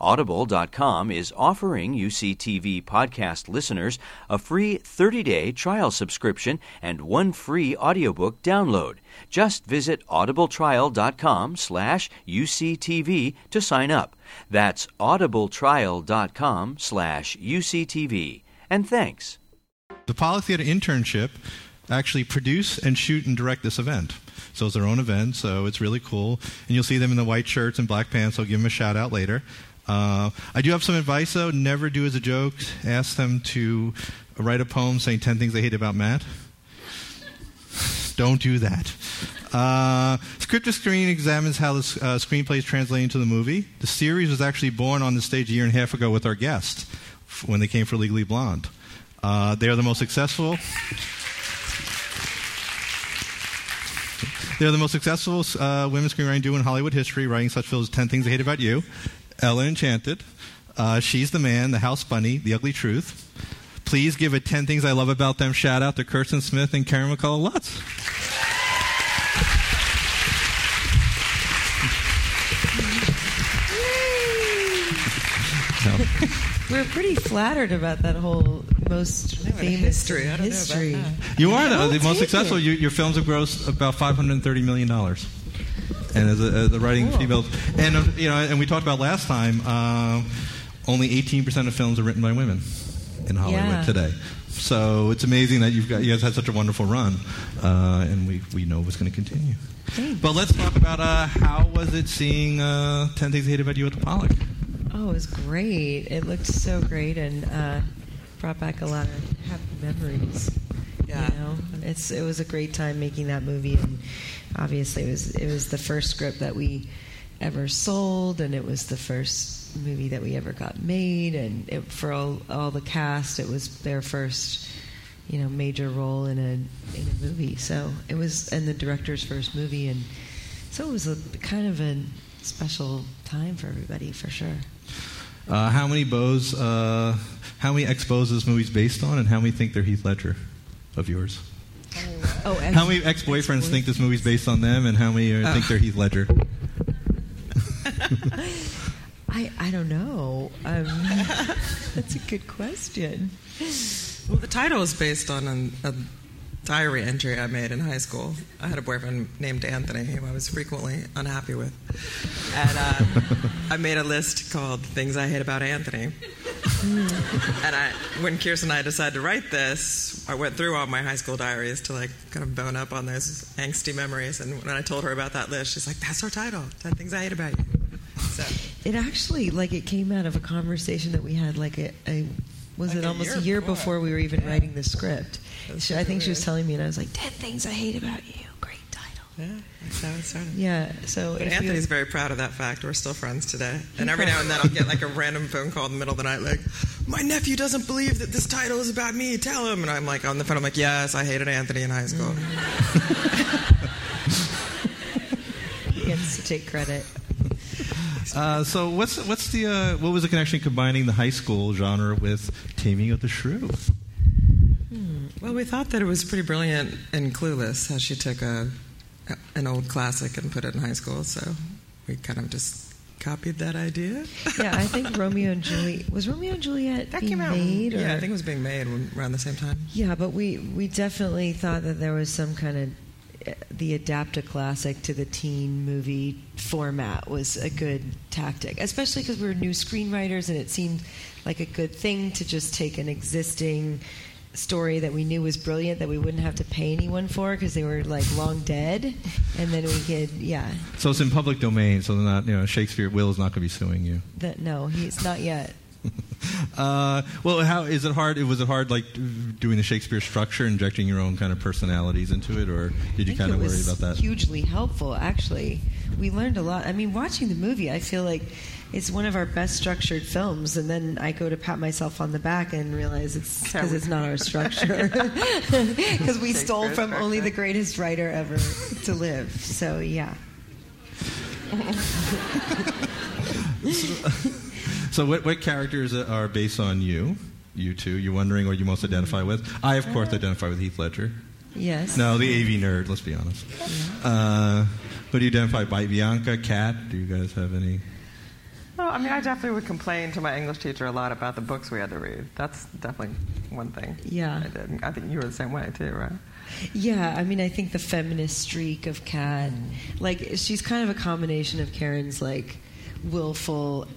Audible.com is offering UCTV podcast listeners a free 30-day trial subscription and one free audiobook download. Just visit audibletrial.com slash UCTV to sign up. That's audibletrial.com slash UCTV. And thanks. The Pollock Theater internship actually produce and shoot and direct this event. So it's their own event, so it's really cool. And you'll see them in the white shirts and black pants. I'll give them a shout out later. Uh, I do have some advice, though. Never do as a joke. Ask them to write a poem saying 10 things they hate about Matt. Don't do that. Uh, Script to Screen examines how the uh, screenplay is translating into the movie. The series was actually born on the stage a year and a half ago with our guest when they came for Legally Blonde. Uh, they are the most successful. They're the most successful uh, women screenwriting duo in Hollywood history, writing such films as 10 Things I Hate About You, Ella Enchanted, uh, She's the Man, The House Bunny, The Ugly Truth. Please give a 10 Things I Love About Them shout out to Kirsten Smith and Karen McCullah Lutz. We're pretty flattered about that whole most famous history. I don't history. know about You are the, the most successful. You, your films have grossed about five hundred and thirty million dollars. And as a, as a writing Cool. female, and uh, you know, and we talked about last time, um, only eighteen percent of films are written by women in Hollywood Yeah. today. So it's amazing that you've got you guys had such a wonderful run, uh, and we we know it's going to continue. Thanks. But let's talk about uh, how was it seeing uh, Ten Things I Hate About You at the Pollock? Oh, it was great. It looked so great and uh, brought back a lot of happy memories. Yeah. You know, it's it was a great time making that movie, and obviously it was it was the first script that we ever sold, and it was the first movie that we ever got made, and it, for all all the cast, it was their first you know major role in a in a movie. So it was, and the director's first movie, and so it was a kind of a special time for everybody for sure. Uh, how many bows? Uh, how many ex-bows this movie's based on, and how many think they're Heath Ledger of yours? Oh, ex- How many ex-boyfriends think this movie's based on them, and how many uh, think they're Heath Ledger? I I don't know. Um, that's a good question. Well, the title is based on an, a diary entry I made in high school. I had a boyfriend named Anthony who I was frequently unhappy with. And uh, I made a list called Things I Hate About Anthony. And I, when Kirsten and I decided to write this, I went through all my high school diaries to like kind of bone up on those angsty memories. And when I told her about that list, she's like, "That's our title: Ten Things I Hate About You." So It actually like it came out of a conversation that we had like a, a was Like it a almost year a year before. before we were even Yeah. writing the script. She, I think she was telling me, and I was like, 10 things I hate about you." Great title. yeah, that's how it started. Yeah. So But if you- Anthony's very proud of that fact. We're still friends today. And every now and then I'll get like a random phone call in the middle of the night, like, my nephew doesn't believe that this title is about me. Tell him. And I'm like on the phone. I'm like, yes, I hated Anthony in high school. he gets to take credit. Uh, so what's what's the uh, what was the connection combining the high school genre with Taming of the Shrew? Well, we thought that it was pretty brilliant and clueless how she took a an old classic and put it in high school. So we kind of just copied that idea. Yeah, I think Romeo and Juliet was Romeo and Juliet That being came out. made. Or? Yeah, I think it was being made around the same time. Yeah, but we, we definitely thought that there was some kind of uh, the adapt a classic to the teen movie format was a good tactic, especially because we were new screenwriters and it seemed like a good thing to just take an existing story that we knew was brilliant that we wouldn't have to pay anyone for because they were like long dead, and then we could yeah. So it's in public domain, so they're not you know Shakespeare Will is not going to be suing you. That no, he's not yet. uh, well, how is it hard? Was it hard, like doing the Shakespeare structure, injecting your own kind of personalities into it, or did you kind of worry about that? Hugely helpful, actually. We learned a lot. I mean, watching the movie, I feel like it's one of our best structured films, and then I go to pat myself on the back and realize it's because it's not our structure. Because we stole from only the greatest writer ever to live. So yeah. So, what, what characters are based on you? You two? You're wondering what you most identify with? I, of course, identify with Heath Ledger. Yes. No, the AV nerd. Let's be honest. Uh, who do you identify by? Bianca, Kat? Do you guys have any? Well, I mean, I definitely would complain to my English teacher a lot about the books we had to read. That's definitely one thing. Yeah. I did. I think you were the same way too, right? Yeah, I mean, I think the feminist streak of Kat, like, she's kind of a combination of Karen's like willful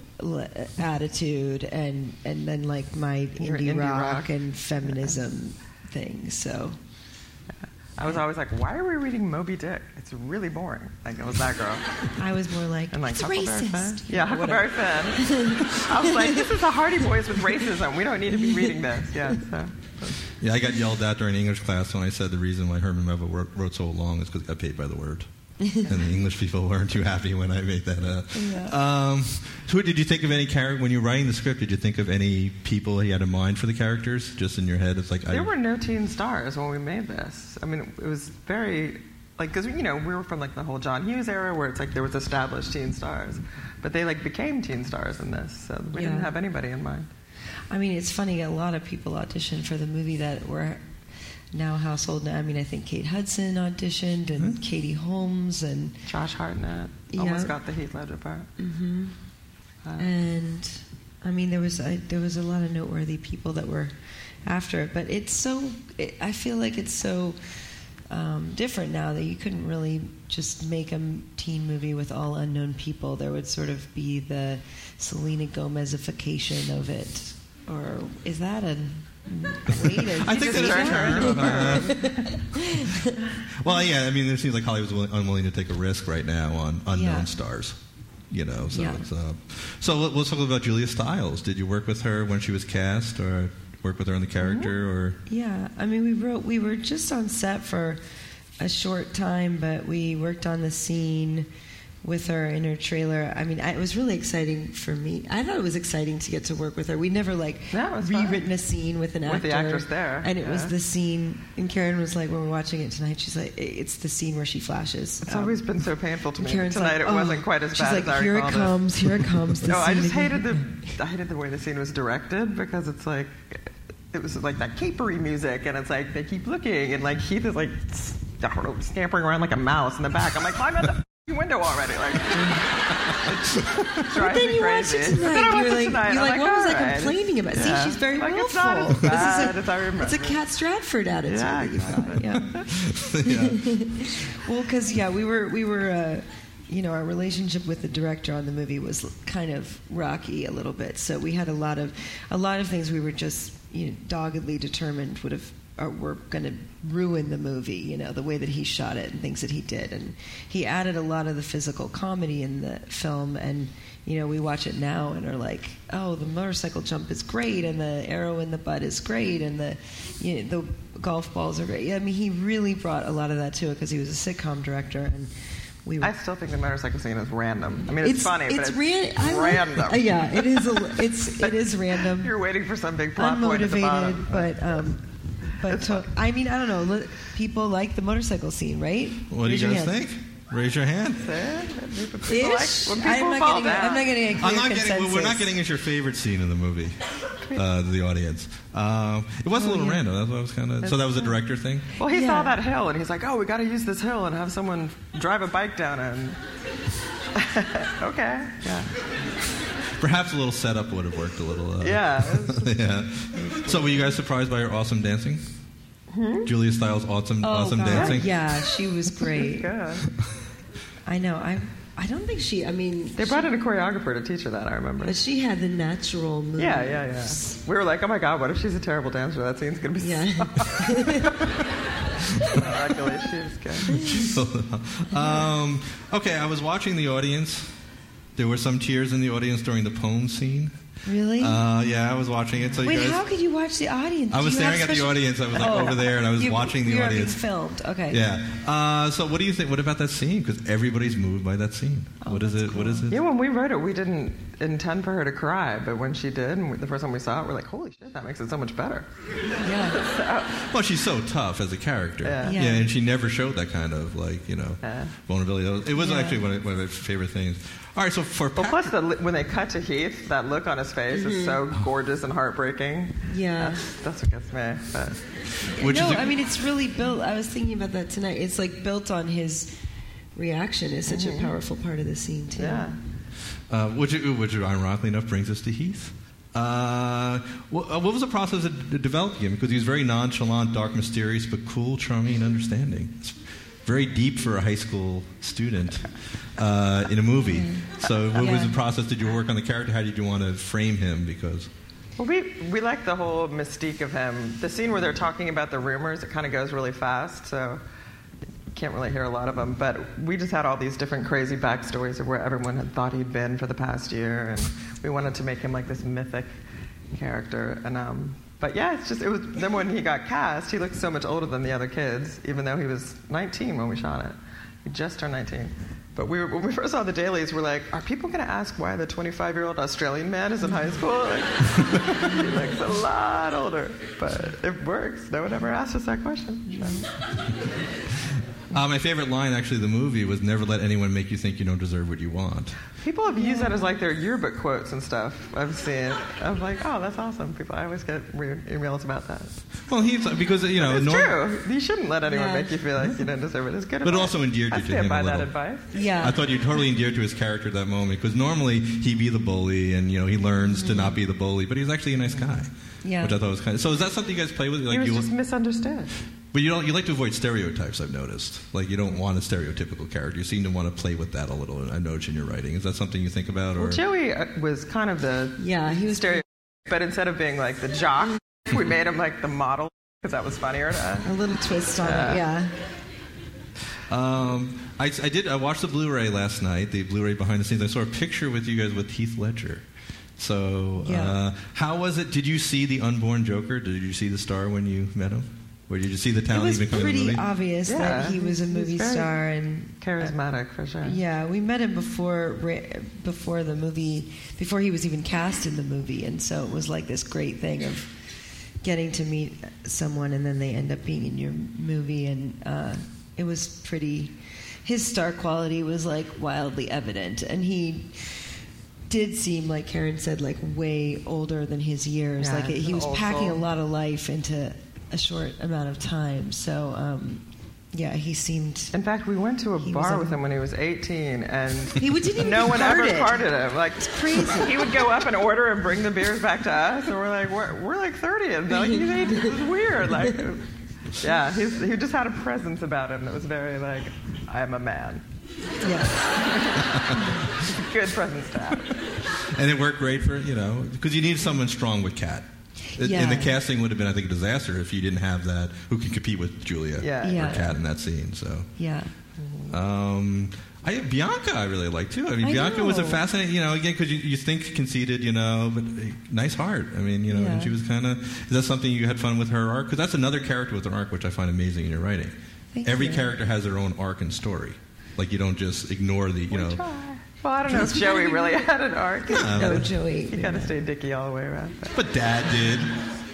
attitude and and then like my indie, indie rock, rock. and feminism thing. So I was always like, why are we reading Moby Dick? It's really boring. Like, it was that girl. I was more like, And like it's Huckleberry racist. Finn. Yeah, Huckleberry. Finn. I was like, this is the Hardy Boys with racism. We don't need to be reading this. Yeah. So. Yeah, I got yelled at during English class when I said the reason why Herman Melville wrote, wrote so long is because he got paid by the word. and the English people weren't too happy when I made that up. Yeah. Um, so did you think of any character when you were writing the script? Did you think of any people you had in mind for the characters, just in your head? It's like There I, were no teen stars when we made this. I mean, it was very like because you know we were from like the whole John Hughes era where it's like there was established teen stars, but they like became teen stars in this. So we didn't have anybody in mind. I mean, it's funny. A lot of people auditioned for the movie that were now household. I mean, I think Kate Hudson auditioned and Katie Holmes and Josh Hartnett Yeah. almost got the Heath Ledger part. hmm Uh, and I mean, there was I, there was a lot of noteworthy people that were after it. But it's so it, I feel like it's so um, different now that you couldn't really just make a teen movie with all unknown people. There would sort of be the Selena Gomezification of it, or is that a way to? I think just that is turned a term. Uh, well, yeah. I mean, it seems like Hollywood's willing, unwilling to take a risk right now on unknown Yeah. stars. You know, so Yeah. it's, uh, so let- let's talk about Julia Stiles. Did you work with her when she was cast, or work with her on the character, or Yeah, I mean, we wrote. We were just on set for a short time, but we worked on the scene with her in her trailer. I mean, I, it was really exciting for me. I thought it was exciting to get to work with her. We never like Yeah, it was fun. rewritten a scene with an With actor, With the actress there, and it was the scene. And Karen was like, when we we're watching it tonight, she's like, it's the scene where she flashes. It's Um, always been so painful to me. Karen's Tonight like, it wasn't "Oh." quite as She's bad like, as I here it comes, here it comes. the No, I scene just again." hated the I hated the way the scene was directed because it's like it was like that capery music and it's like they keep looking and like Heath is like I don't know scampering around like a mouse in the back. I'm like climb out the f***ing window already like. It drives then me you watched crazy. it tonight. Then I You're it like, tonight. you're I'm like, what was I complaining about? Yeah. See, she's very like. It's not as This is bad a- as I remember. It's a Kat Stratford attitude. Yeah, that you thought, yeah. yeah. Well, because yeah, we were we were. Uh, you know, our relationship with the director on the movie was kind of rocky a little bit. So we had a lot of a lot of things we were just you know, doggedly determined would have or were going to ruin the movie. You know, the way that he shot it and things that he did, and he added a lot of the physical comedy in the film. And you know, we watch it now and are like, oh, the motorcycle jump is great, and the arrow in the butt is great, and the you know, the golf balls are great. I mean, he really brought a lot of that to it because he was a sitcom director and. We were I still think the motorcycle scene is random. I mean, it's, funny, but it's ran- random. uh, yeah, it is. A, it's it is random. You're waiting for some big plot point at the bottom. unmotivated, but um, but to, I mean, I don't know. People like the motorcycle scene, right? What do you guys hand. think? Raise your hand. People, people like, Ish. when people I'm not fall getting. A, down. I'm not getting a clear I'm not getting. We're not getting at your favorite scene in the movie. Uh, the audience, um, it was a Oh, little yeah. random. That's what I was kind of. So that was a director thing. Well, he Yeah. saw that hill and he's like, "Oh, we got to use this hill and have someone drive a bike down it." Okay, yeah, Perhaps a little setup would have worked a little. Uh, yeah. yeah. So were you guys surprised by her awesome dancing? Julia Stiles' awesome, Oh, awesome God. dancing. Yeah, she was great. Good. I know. I I don't think she. I mean, They brought in a choreographer to teach her that. I remember. but she had the natural moves. Yeah, yeah, yeah. We were like, "Oh my God, what if she's a terrible dancer? That scene's gonna be Yeah. miraculous." She was good. um, okay, I was watching the audience. There were some tears in the audience during the poem scene. Really? Uh, yeah, I was watching it. So Wait, you guys, how could you watch the audience? I was staring at the audience. I was like Oh. over there, and I was You- watching the you were being audience. filmed. Okay. Yeah. Uh, so, what do you think? What about that scene? Because everybody's moved by that scene. Oh, what is that's it? What is it? Yeah, when we wrote it, we didn't intend for her to cry, but when she did, and we, the first time we saw it, we're like, holy shit, that makes it so much better. Yeah. Well, she's so tough as a character. Yeah. Yeah. and she never showed that kind of like you know Yeah. vulnerability. That was- It was Yeah. actually one of, one of my favorite things. All right, so for But Pat- plus, the, when they cut to Heath, that look on his face is so mm-hmm. gorgeous and heartbreaking. Yeah. That's, that's what gets me. But which no, is a- I mean it's really built. I was thinking about that tonight. It's like built on his reaction. is such a mm-hmm. powerful part of the scene too. yeah. Uh, which, which ironically enough brings us to Heath. Uh, what, uh, what was the process of d- developing him? Because he was very nonchalant, dark, mysterious, but cool, charming, and understanding. It's very deep for a high school student uh, in a movie. So, what was the process? Did you work on the character? How did you want to frame him? Because Well, we, we like the whole mystique of him. The scene where they're talking about the rumors, it kind of goes really fast, so you can't really hear a lot of them. But we just had all these different crazy backstories of where everyone had thought he'd been for the past year, and we wanted to make him like this mythic character. And um, but yeah, it's just it was. Then when he got cast, he looked so much older than the other kids, even though he was 19 when we shot it. He just turned 19. But we were, when we first saw the dailies, we're like, are people going to ask why the 25 year old Australian man is in high school? Like, he looks a lot older. But it works. No one ever asked us that question. Uh, my favorite line, actually, the movie was "Never let anyone make you think you don't deserve what you want." People have used that as like their yearbook quotes and stuff. I've seen. I'm like, oh, that's awesome. People, I always get weird emails about that. Well, he's because you know, it's norm- true. You shouldn't let anyone Yeah. make you feel like you don't deserve it. It's good But advice. also endeared I you to stand him by a that little. advice. Yeah. I thought you totally endeared to his character at that moment because normally he'd be the bully and you know he learns to not be the bully, but he's actually a nice guy. Yeah. Which I thought was kind of. So is that something you guys play with? Like he was you, just misunderstood. But you don't. You like to avoid stereotypes. I've noticed. Like you don't want a stereotypical character. You seem to want to play with that a little. I noticed in your writing. Is that something you think about? Or Well, Joey uh, was kind of the Yeah, he was stereo, but instead of being like the jock, we made him like the model because that was funnier to a little twist on Yeah. it. Yeah. um, I, I did. I watched the Blu-ray last night. The Blu-ray behind the scenes. I saw a picture with you guys with Heath Ledger. So, Yeah. uh, how was it? Did you see the unborn Joker? Did you see the star when you met him? Or did you see the It talent was even come in the pretty movie? obvious Yeah, that he was a he's movie very star and Charismatic for sure. Yeah, we met him before before the movie, before he was even cast in the movie, and so it was like this great thing of getting to meet someone, and then they end up being in your movie, and uh, it was pretty. His star quality was like wildly evident, and he did seem like Karen said, like way older than his years. Yeah, like he's he was packing soul. a lot of life into a short amount of time. So. Um, yeah, he seemed In fact, we went to a He was bar a- with him when he was 18, and He would- didn't even no get one ever carded. carded him. Like crazy. He would go up and order and bring the beers back to us, and we're like, we're, we're like 30, and they're like, he's 18. This is weird. Like, yeah, he's, he just had a presence about him that was very like, I am a man. yeah. Good presence to have. And it worked great for you know because you need someone strong with Kat. It- Yeah. And the casting would have been, I think, a disaster if you didn't have that who can compete with Julia Yeah. Yeah. or Kat in that scene. So, Yeah. um, I Bianca, I really like too. I mean, I Bianca was a fascinating, you know, again because you, you think conceited, you know, but a nice heart. I mean, you know, and she was kind of. Is that something you had fun with her arc? Because that's another character with an arc, which I find amazing in your writing. Thank Every you. character has their own arc and story. Like you don't just ignore the, you know. Well, I don't know if Joey really had an arc. No, Joey. He kind of stayed dicky all the way around. but- But Dad did.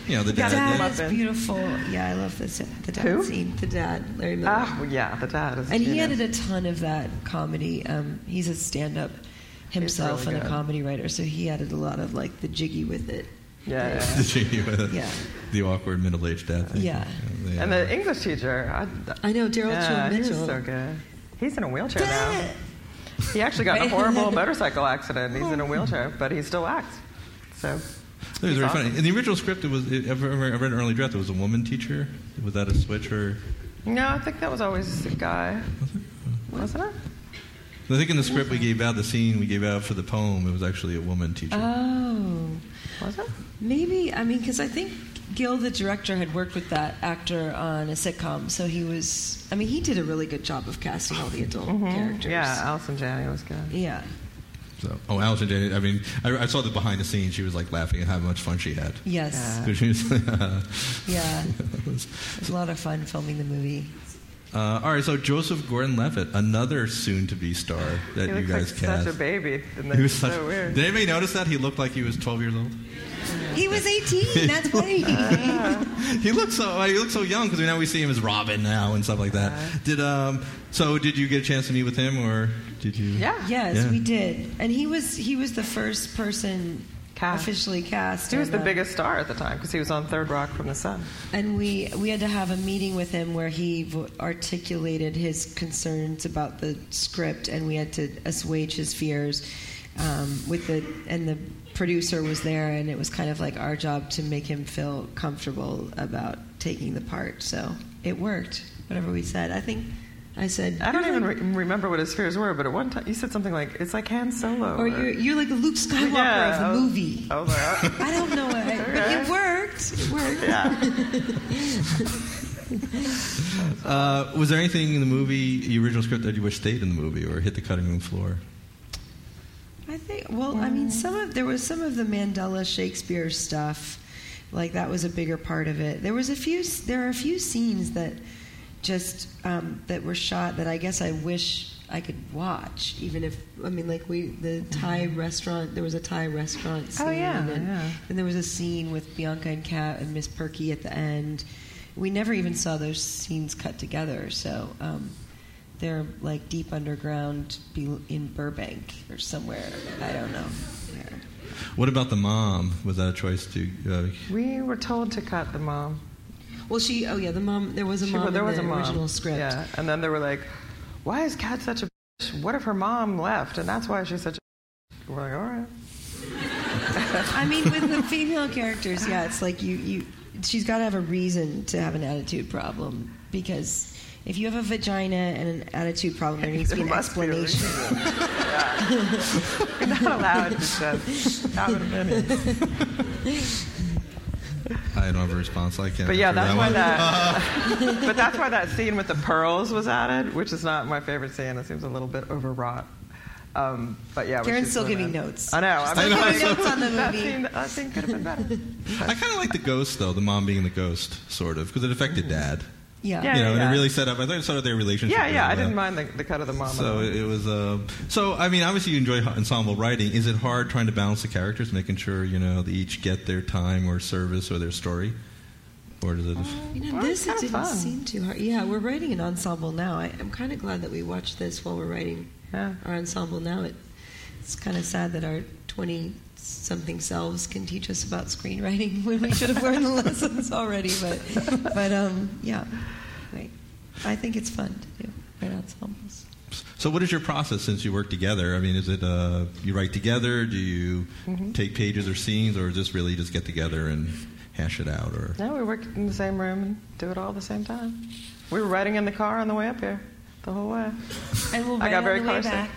You know, the dad. Dad did. Dad is beautiful. Yeah, I love this. The dad Who? scene. The dad, Larry Miller. Ah, well, yeah, the dad is. and he genius. added a ton of that comedy. Um, he's a stand-up himself really and a comedy writer, so he added a lot of like the jiggy with it. Yeah, yeah. the genie with it. Yeah. the awkward middle-aged dad thing. Yeah. Yeah. And the English teacher, I, I know Daryl yeah, Joe he's so good. He's in a wheelchair now. Dad! He actually got in a horrible motorcycle accident. He's in a wheelchair, but he still acts. So It was He's very awesome. funny. In the original script, it was. It, I read an early draft. It was a woman teacher. Was that a switch or? no, I think that was always a guy, wasn't it? I think in the script we gave out the scene we gave out for the poem. It was actually a woman teacher. Oh, Was it? maybe. I mean, because I think Gil, the director, had worked with that actor on a sitcom, so he was. I mean, he did a really good job of casting all the adult characters. Mm-hmm. Yeah, Allison Janney was good. Yeah. So, oh, Allison Janney. I mean, I, I saw the behind the scenes. She was like laughing at how much fun she had. Yes. Yeah. She was- Yeah. It was a lot of fun filming the movie. Uh, all right, so Joseph Gordon-Levitt, another soon-to-be star that He you looks guys like cast. such a baby. And he was such. so weird. Did anybody notice that he looked like he was 12 years old? He was 18. That's why. He looks so he looks so young because now we see him as Robin now and stuff like that. Did um so did you get a chance to meet with him or did you? Yeah. yes, Yeah. we did, and he was he was the first person Cast. officially cast. He was the uh, biggest star at the time because he was on Third Rock from the Sun. And we we had to have a meeting with him where he vo- articulated his concerns about the script, and we had to assuage his fears. Um, with the and the producer was there, and it was kind of like our job to make him feel comfortable about taking the part. So it worked. Whatever we said, I think I said. I don't even like- re- remember what his fears were, but at one time you said something like, "It's like Han Solo." or you're, you're like the Luke Skywalker Yeah, of the I was- movie. I like, oh. I don't know, what, but it worked. It worked. yeah. Uh, was there anything in the movie, the original script, that you wish stayed in the movie or hit the cutting room floor? I think. Well, I mean, some of there was some of the Mandella Shakespeare stuff, like that was a bigger part of it. There was a few. There are a few scenes that just um, that were shot that I guess I wish I could watch, even if I mean, like we the Thai restaurant. There was a Thai restaurant scene, Oh, yeah, and, yeah. and there was a scene with Bianca and Kat and Miss Perky at the end. We never even saw those scenes cut together, so. Um, they're like deep underground in Burbank or somewhere. I don't know. where. What about the mom? Was that a choice to? Uh, We were told to cut the mom. Well, she. Oh yeah, the mom. There was a She- mom there in was the a mom. original script. Yeah, and then they were like, "Why is Kat such a? bitch? What if her mom left, and that's why she's such a?" We're like, "All right." I mean, with the female characters, yeah, it's like you. you she's got to have a reason to have an attitude problem because. If you have a vagina and an attitude problem, there needs to be an be explanation. yeah. You're not allowed to just have an opinion. I don't have a response. I can't. But yeah, that's that why one. that. but that's why that scene with the pearls was added, which is not my favorite scene. It seems a little bit overwrought. Um, but yeah, Karen's still giving that- notes. I know. Still I know, giving notes on the that movie. scene, that scene could have been better. I kind of like the ghost though, the mom being the ghost, sort of, because it affected dad. Yeah. Yeah, you know, and yeah. it really set up. I thought it set up their relationship. Yeah, yeah. really I didn't mind the, the cut of the mom. So it was. Uh, so I mean, obviously you enjoy ensemble writing. Is it hard trying to balance the characters, making sure you know they each get their time or service or their story, or does it? You know, this it didn't fun. seem too hard. Yeah, we're writing an ensemble now. I, I'm kind of glad that we watched this while we're writing Yeah. our ensemble now. It, it's kind of sad that our 20 something selves can teach us about screenwriting when we should have learned the lessons already. But, but um, yeah, Wait. I think it's fun to do write ensembles. So what is your process since you work together? I mean, is it uh, you write together? Do you Mm-hmm. take pages or scenes, or just really just get together and hash it out? Or No, we work in the same room and do it all at the same time. We were writing in the car on the way up here, the whole way. And we'll I write got on very the way car sick.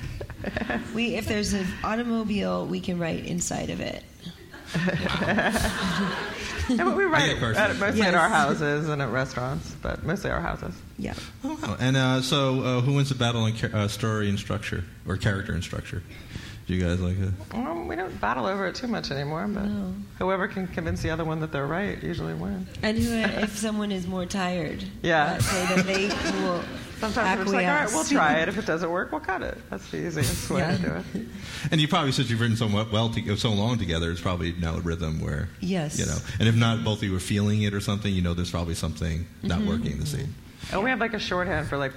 Back. We, if there's an automobile, we can write inside of it. and but we write get at, sick. mostly at our houses and at restaurants, but mostly our houses. Yeah. oh, wow. and uh, so uh, who wins the battle in ca- uh, story and structure or character and structure? Do you guys like it? Well, we don't battle over it too much anymore, but No. whoever can convince the other one that they're right usually wins. And who, if someone is more tired, Yeah. that they will Sometimes we're just like, all right, we'll try it. If it doesn't work, we'll cut it. That's the easiest way Yeah. to do it. And you probably, since you've written so well, well to, so long together, it's probably now a rhythm where Yes. you know. And if not, both of you are feeling it or something, you know, there's probably something not Mm-hmm. working in the scene. And we have like a shorthand for like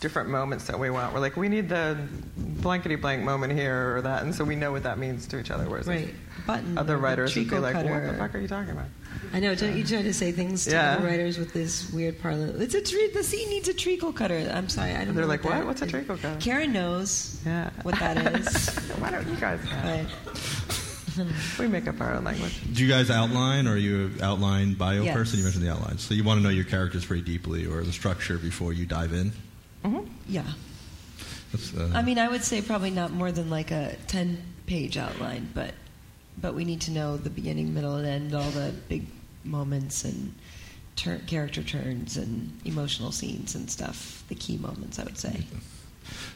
different moments that we want. We're like, we need the blankety blank moment here or that, and so we know what that means to each other. Whereas Right. Button. other writers would be treacle like, what the fuck are you talking about? I know. Don't you try to say things to Yeah. other writers with this weird parlance? It's a tre- the scene needs a treacle cutter. I'm sorry, I don't. They're know like, what? what? that What's a treacle cutter? Karen knows Yeah. what that is. Why don't you guys have? but We make up our own language. Do you guys outline, or are you an outline bio Yes. person? You mentioned the outlines, so you want to know your characters pretty deeply, or the structure before you dive in. Yeah, That's, uh, I mean, I would say probably not more than like a ten-page outline, but but we need to know the beginning, middle, and end, all the big moments and tur- character turns and emotional scenes and stuff. The key moments, I would say.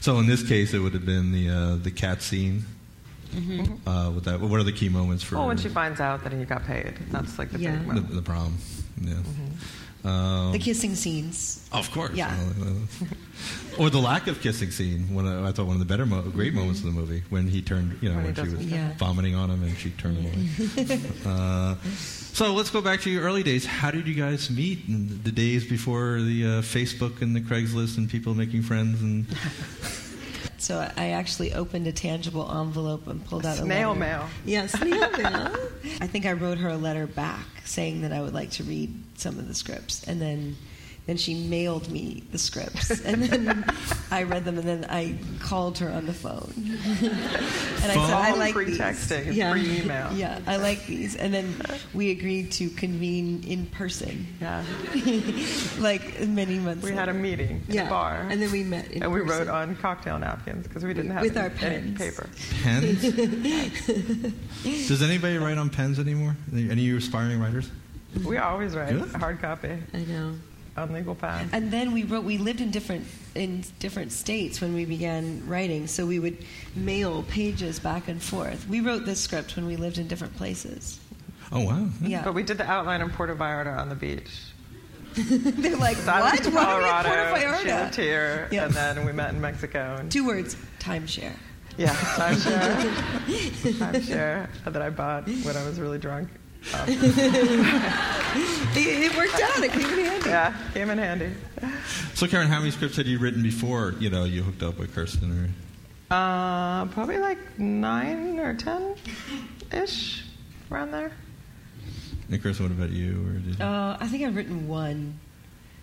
so in this case, it would have been the uh, the cat scene Uh, with that, what are the key moments for Well, when she finds out that he got paid, that's like the Yeah. big moment. the prom? Yeah. Mm-hmm. Um, The kissing scenes. Of course. Yeah. or the lack of kissing scene. One of, I thought one of the better, mo- great moments of the movie when he turned, you know, When when, she was. Yeah. vomiting on him and she turned him away. uh, so let's go back to your early days. How did you guys meet? In the days before the uh, Facebook and the Craigslist and people making friends and So I actually opened a tangible envelope and pulled out Snail a letter. mail. Yeah, snail mail. I think I wrote her a letter back saying that I would like to read some of the scripts, and then then she mailed me the scripts, and then I read them, and then I called her on the phone, and I said I Phone like free these. texting, yeah. free email. Yeah, I like these, and then we agreed to convene in person, Yeah. like many months. We had a meeting at yeah, a bar. and then we met in and we wrote on cocktail napkins because we didn't have With any, our any pens. paper. pens? Does anybody write on pens anymore? Any of you aspiring writers? We always write Good. hard copy I know. On legal pad. And then we wrote. We lived in different in different states when we began writing, so we would mail pages back and forth. We wrote this script when we lived in different places. Oh wow! Yeah, But we did the outline in Puerto Vallarta on the beach. they're like, So I lived what? in Why are we in Colorado. Puerto She Vallarta? lived here, Yeah. and then we met in Mexico. And Two words: timeshare. yeah, timeshare, timeshare that I bought when I was really drunk. Um, It, it worked out. It came in handy. yeah, came in handy. So Karen, how many scripts had you written before you know you hooked up with Kirsten? Or Uh, probably like nine or ten ish, around there. and Kirsten, what about you? Or did Uh, I think I've written one.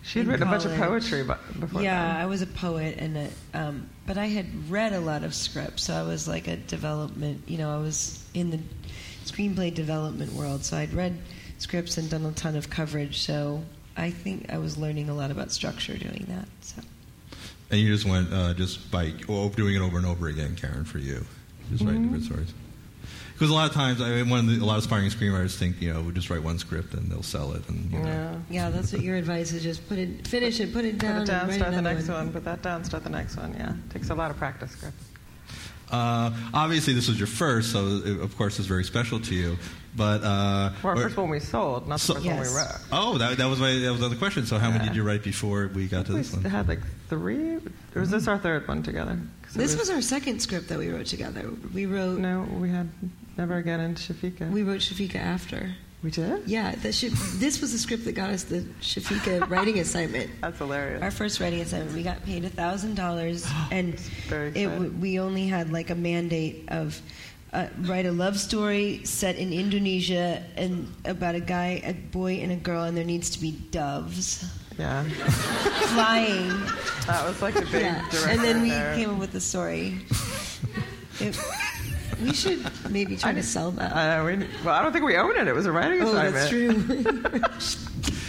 She had In written a bunch of poetry bu- before. yeah, then. I was a poet, and a, um, but I had read a lot of scripts, so I was like a development. You know, I was in the screenplay development world, so I'd read scripts and done a ton of coverage. So I think I was learning a lot about structure doing that. So and you just went uh, just by oh, doing it over and over again, Karen, for you, just writing different stories. Because a lot of times, I mean, one of the, a lot of aspiring screenwriters think you know we just write one script and they'll sell it, and you know. Yeah. yeah, that's what your advice is: just put it, finish it, put it Put down, it down, and write start the next one. Put that down, start the next one. Yeah, takes a lot of practice, Chris. Uh, obviously, this was your first, so it, of course it's very special to you. But uh, Well, our or- first one we sold, not the So- first one we wrote. oh, that, that was my that was another question. So, how many did you write before we got to we this one? We had like three. Or was this our third one together? it This was our second script that we wrote together. We wrote no. We had never again in Shafika. we wrote Shafika after. We did. Yeah, should, this was the script that got us the Shafika writing assignment. That's hilarious. Our first writing assignment, we got paid a thousand dollars, and it, w- we only had like a mandate of uh, write a love story set in Indonesia and about a guy, a boy, and a girl, and there needs to be doves yeah, flying. that was like the big yeah, and then we there. came up with the story. It, we should maybe try to sell that. Uh, we, well, I don't think we own it. It was a writing oh, assignment. that's true.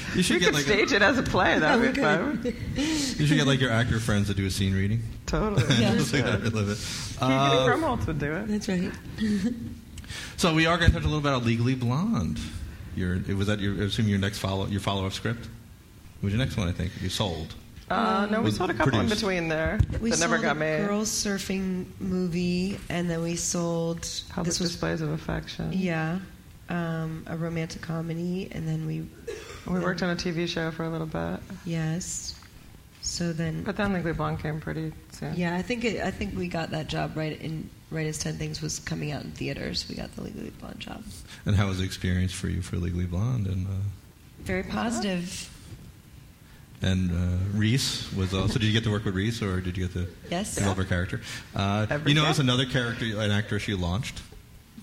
You We should could get like stage it as a play. That Yeah, would be fun. you should get like your actor friends to do a scene reading. Totally. Yeah. Just like that, I love it. Keegan Uh, Krumholtz would do it. That's right. so we are going to touch a little bit about Legally Blonde. Your was that your I assume your next follow your follow up script. It was your next one, I think. You sold. Uh, no, we Was sold a couple in produced. between there We that never sold got a made. girls surfing movie, and then we sold Public this was displays of affection. yeah, um, a romantic comedy, and then we We worked on a TV show for a little bit, yes. So then but then Legally Blonde came pretty soon. yeah, I think it, I think we got that job right in right as Ten Things was coming out in theaters. We got the Legally Blonde job. And how was the experience for you for Legally Blonde? And uh, Very positive. And uh, Reese was also. Did you get to work with Reese, or did you get to Yes. develop her character? Uh, Every you know, day. it's another character, an actress she launched.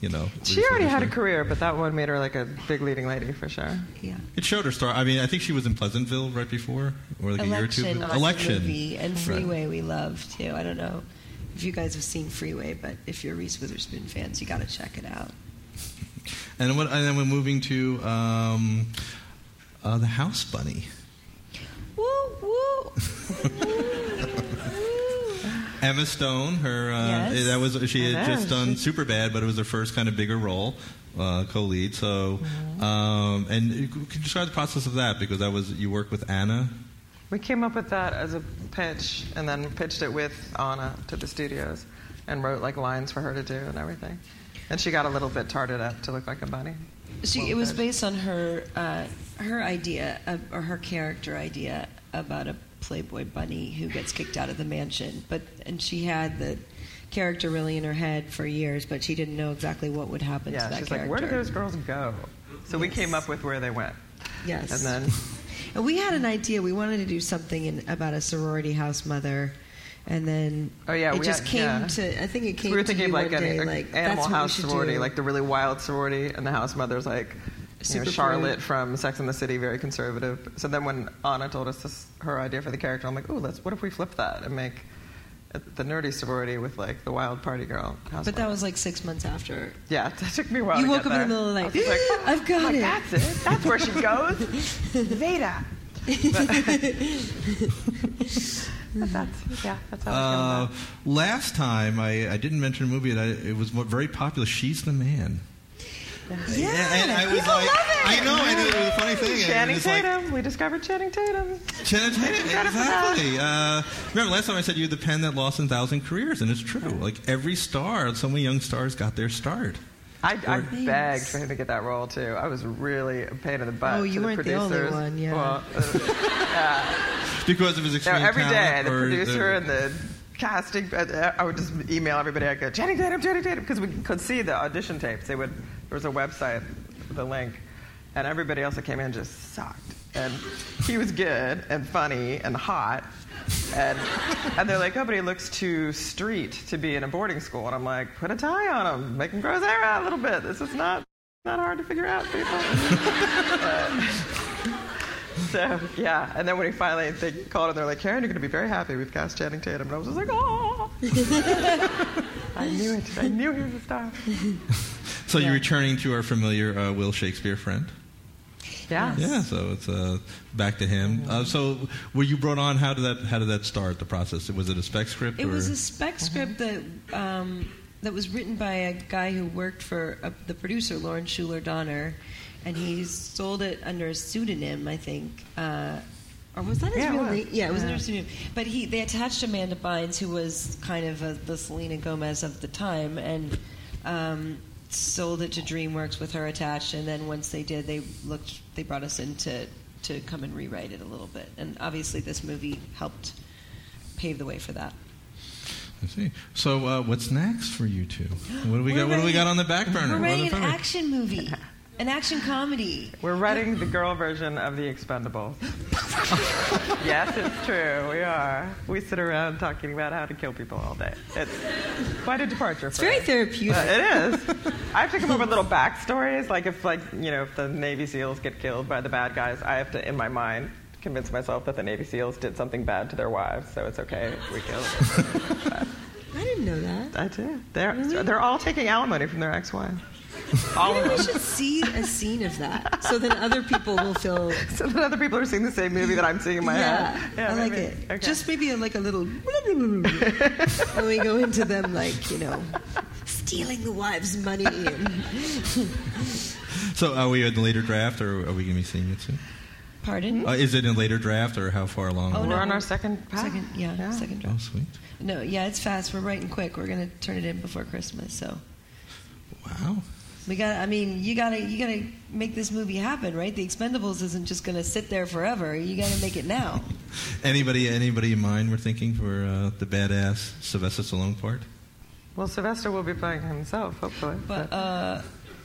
You know, She Reese already had a career, but that one made her like a big leading lady for sure. Yeah. It showed her star. I mean, I think she was in Pleasantville right before, or like a year or two. Election, before- Election. movie, and Right. Freeway we love too. I don't know if you guys have seen Freeway, but if you're Reese Witherspoon fans, you got to check it out. And, what, and then we're moving to um, uh, the House Bunny. Woo woo. Emma Stone, her uh, Yes. that was she had just done she- super bad, but it was her first kind of bigger role, uh, co-lead. So, Mm-hmm. um, and can you describe the process of that because that was you worked with Anna. We came up with that as a pitch, and then pitched it with Anna to the studios. and wrote like lines for her to do and everything. And she got a little bit tarted up to look like a bunny. She, it was based on her uh, her idea of, or her character idea about a Playboy bunny who gets kicked out of the mansion. But and she had the character really in her head for years, but she didn't know exactly what would happen Yeah, to that she's character. like, where did those girls go? So we came up with where they went. Yes. And then And we had an idea. We wanted to do something in, about a sorority house mother, and then Oh, yeah, it we just had- came yeah. to. I think it came. we were to thinking of like an day, like animal that's what we house sorority, do. like the really wild sorority, and the house mother's like you know, Charlotte prude. from Sex and the City, very conservative. So then when Anna told us this, her idea for the character, I'm like, ooh, let's. What if we flip that and make the nerdy sorority with like the wild party girl house? But that was like six months after. yeah, that took me a while. You to woke get up in the middle of the I night. was like, I've got I'm like, it. That's it. That's where she goes. Veda. That's yeah. That's how it came Uh, about. last time I, I didn't mention a movie that I, it was very popular. She's the man. Yeah, and I was people like, love it. I know, I know, it was a funny thing. Channing it's like- Tatum. we discovered Channing Tatum. Channing Tatum, Credit for that. exactly. Uh, remember last time I said you had the pen that lost a thousand careers, and it's true. Like every star, so many young stars got their start. I, I begged for him to get that role too. I was really a pain in the butt. Oh, you the weren't the only one, yeah. Well, uh, Because of his no, extreme every day the or producer and the casting, uh, I would just email everybody. I go, Channing Tatum, Channing Tatum, because we could see the audition tapes. They would. There was a website, a link, and everybody else that came in just sucked. And he was good and funny and hot. And, and they're like, oh, but he looks too street to be in a boarding school. And I'm like, put a tie on him, make him grow his hair out a little bit. This is not not hard to figure out, people. So yeah, and then when he finally they called and they're like, Karen, you're going to be very happy. We've cast Channing Tatum, and I was just like, oh, I knew it. I knew he was a star. So Yeah. you're returning to our familiar uh, Will Shakespeare friend. Yeah. Yeah, so it's uh, back to him. Uh, so were you brought on? How did that How did that start? The process was it a spec script? It or? was a spec script that um, that was written by a guy who worked for uh, the producer Lauren Shuler Donner, and he sold it under a pseudonym, I think. Uh, or was that his Yeah, it real was. name? Yeah, it was Yeah. under a pseudonym. But he they attached Amanda Bynes, who was kind of a, the Selena Gomez of the time, and um, sold it to DreamWorks with her attached. And then once they did, they looked they brought us in to to come and rewrite it a little bit. And obviously, this movie helped pave the way for that. I see. So uh, what's next for you two? What do we We're got? What do we got on the back burner? We're writing an action movie, an action comedy. We're writing the girl version of The Expendables. yes, it's true. We are. We sit around talking about how to kill people all day. It's quite a departure. It's for very us. therapeutic. Uh, it is. I have to come up with little backstories. Like if, like you know, if the Navy SEALs get killed by the bad guys, I have to, in my mind, convince myself that the Navy SEAls did something bad to their wives, so it's okay if we kill them. I didn't know that. I do. They're Really? they're all taking alimony from their ex-wives. All of Maybe we should see a scene of that, so then other people will feel. So that other people are seeing the same movie that I'm seeing in my yeah, head. I like maybe. it. Okay. Just maybe a, like a little. when we go into them, like you know, stealing the wives' money. So are we in the later draft, or are we going to be seeing it soon? pardon. Uh, is it in later draft, or how far along? Oh, We're no. on our second pass. Second, yeah, second draft. Oh, draft. sweet. No, yeah, it's fast. We're writing quick. We're gonna turn it in before Christmas. So Wow. We got. I mean, you gotta, you gotta make this movie happen, right? The Expendables isn't just gonna sit there forever. You gotta make it now. Anybody, anybody in mind? We're thinking for uh, the badass Sylvester Stallone part. Well, Sylvester will be playing himself, hopefully. But uh,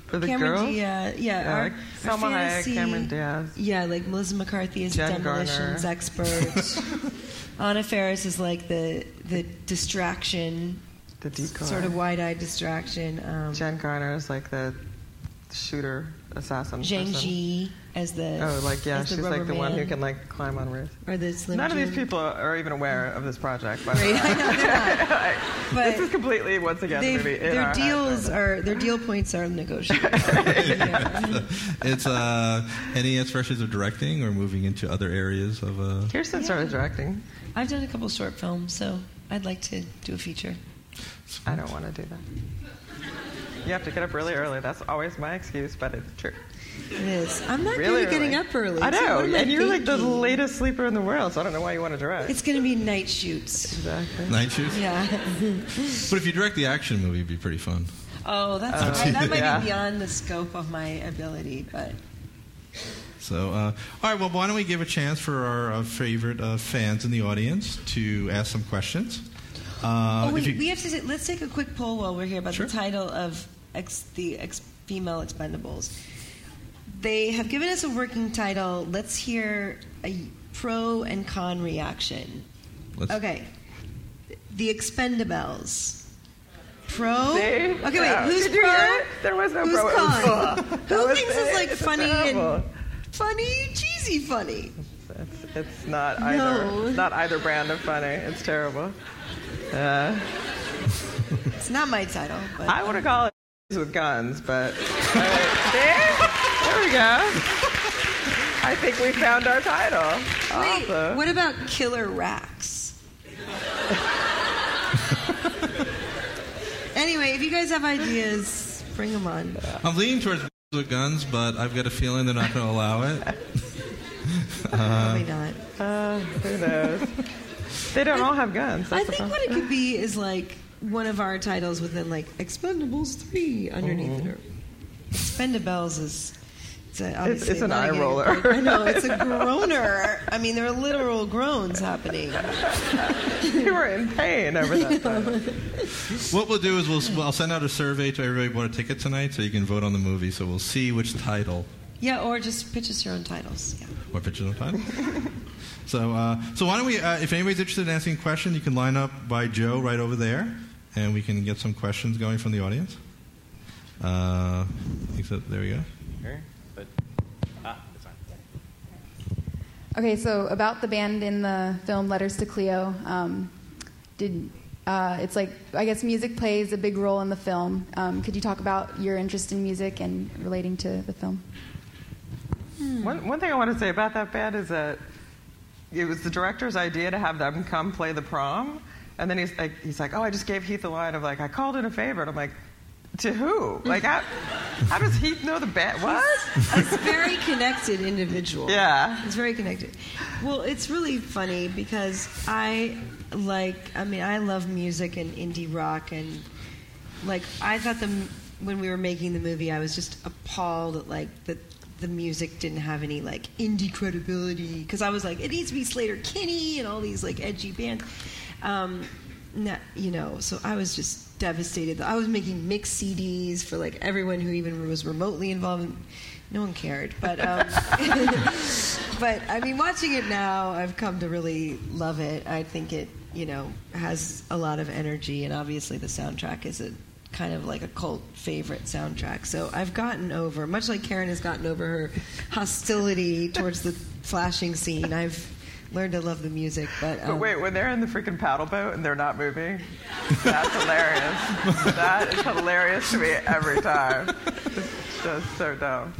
for the Cameron girls, Diaz, yeah, Yeah, our, like our Salma Hayek, fantasy- Cameron Diaz. Yeah, like Melissa McCarthy is Jen a demolitions Garner. expert. Anna Faris is like the the distraction, the decoy. sort of wide-eyed distraction. Um, Jen Garner is like the shooter assassin. Zhang person. Ji as the Oh, like yeah, she's like rubber the one who can like climb on roofs. or the Slim None of these people are even aware of this project. By the Right, way. I know they're not. But this is completely once again the movie. their deals heads. are their deal points are negotiable. Yeah. It's uh, any expressions of directing or moving into other areas of. Uh, Kirsten started directing. I've done a couple short films, so I'd like to do a feature. I don't want to do that. You have to get up really early. That's always my excuse, but it's true. It is. I'm not Really good at getting early. up early. I know, What am I and you're like the latest sleeper in the world, so I don't know why you want to direct. It's going to be night shoots. exactly. Night shoots. Yeah. But if you direct the action movie, it'd be pretty fun. Oh, that's Uh, right. that might yeah. be beyond the scope of my ability, but So, uh, all right. Well, why don't we give a chance for our uh, favorite uh, fans in the audience to ask some questions? Uh, oh wait, you- we have to. Say, let's take a quick poll while we're here about Sure. the title of ex, the ex, female Expendables. They have given us a working title. Let's hear a pro and con reaction. let's- Okay, the Expendables. Pro. See? Okay, wait. Yeah. Who's Did pro? There was no who's pro. It was con? Who thinks it. it's like It's funny terrible. and funny, cheesy funny? It's, it's not either. No. It's not either brand of funny. It's terrible. Uh, It's not my title, but I want to call it with guns, but uh, there, there we go. I think we found our title. Wait, Awesome. what about Killer Racks? anyway, if you guys have ideas, bring them on. I'm leaning towards with guns, but I've got a feeling they're not going to allow it. Probably not. Uh, who knows? They don't all have guns. I That's the think what it could be is like one of our titles within like Expendables 3 underneath mm-hmm. it. Or Expendables is. It's, a, obviously it's an eye roller. I know, it's a groaner. I mean, there are literal groans happening. you were in pain over that. What we'll do is we'll, well, I'll send out a survey to everybody who bought a ticket tonight, so you can vote on the movie. So we'll see which title Yeah, or just pitch us your own titles. Yeah. What picture of title? So, uh, so why don't we? Uh, if anybody's interested in asking a question, you can line up by Joe right over there, and we can get some questions going from the audience. Uh, I think so, there we go. Here, but ah, it's fine. Okay, so about the band in the film Letters to Cleo, um, did uh, it's like I guess music plays a big role in the film. Um, could you talk about your interest in music and relating to the film? One, one thing I want to say about that band is that it was the director's idea to have them come play the prom, and then he's like, he's like, oh, I just gave Heath a line of like, I called in a favor, and I'm like, to who? Like, how, how does Heath know the band? What? It's very connected individual. Yeah. It's very connected. Well, it's really funny because I like, I mean, I love music and indie rock, and like, I thought the when we were making the movie, I was just appalled at like that the music didn't have any like indie credibility because I was like, it needs to be Sleater-Kinney and all these like edgy bands. Um, you know, so I was just devastated. I was making mix CDs for like everyone who even was remotely involved. In, no one cared, but um, but I mean, watching it now, I've come to really love it. I think it, you know, has a lot of energy, and obviously the soundtrack is a kind of like a cult favorite soundtrack. So I've gotten over, much like Karen has gotten over her hostility towards the flashing scene. I've learned to love the music, but, um, But wait, when they're in the freaking paddle boat and they're not moving, that's hilarious. that is hilarious to me every time. It's just so dumb.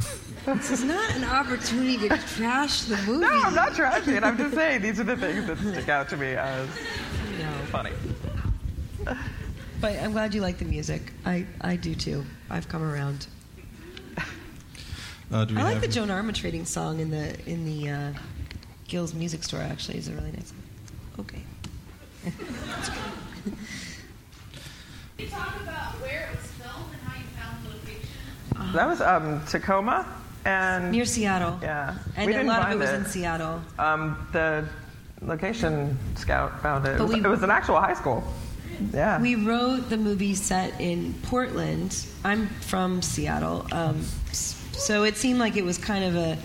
this is not an opportunity to trash the movie. No, I'm not trashing it. I'm just saying these are the things that stick out to me as You know. funny. But I'm glad you like the music. I, I do too. I've come around. Uh, do we I like the Joan Armatrading song in the in the uh, Gill's Music Store. Actually, is a really nice. One. Okay. Can you talk about where it was filmed and how you found the location? That was um, Tacoma and Near Seattle. yeah. And we a didn't lot of it was in Seattle. Um, the location scout found it. It was, we- it was an actual high school. Yeah. We wrote the movie set in Portland. I'm from Seattle, um, so it seemed like it was kind of a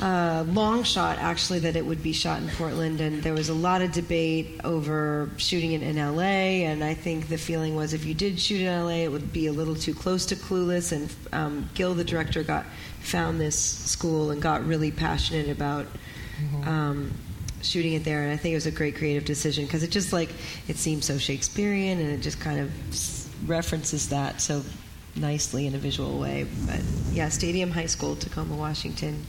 uh, long shot, actually, that it would be shot in Portland. And there was a lot of debate over shooting it in LA. And I think the feeling was if you did shoot in LA, it would be a little too close to Clueless. And um, Gil, the director, got found this school and got really passionate about. Um, shooting it there, and I think it was a great creative decision because it just like it seems so Shakespearean, and it just kind of references that so nicely in a visual way. But yeah, Stadium High School, Tacoma, Washington.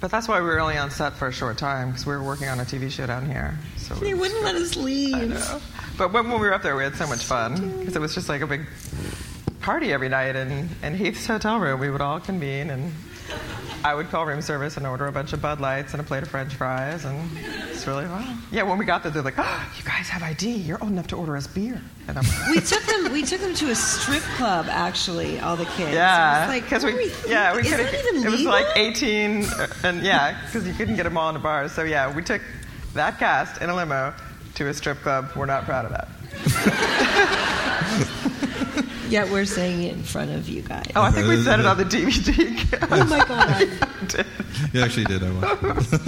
but that's why we were only on set for a short time because we were working on a TV show down here. So They wouldn't let us leave. I know. But when, when we were up there, we had so much fun because it was just like a big party every night in, in Heath's hotel room. We would all convene, and I would call room service and order a bunch of Bud Lights and a plate of French fries, and it's really fun. Yeah, when we got there, they're like, oh, "You guys have ID. You're old enough to order us beer." And I'm like, We took them. We took them to a strip club. Actually, all the kids. Yeah, It was like, because we, yeah, we is couldn't. that even It was like 18, uh, and yeah, because you couldn't get them all in the bars. So yeah, we took that cast in a limo to a strip club. We're not proud of that. Yet we're saying it in front of you guys. Oh, I think we said it on the DVD. Oh my god! You actually did. I watched.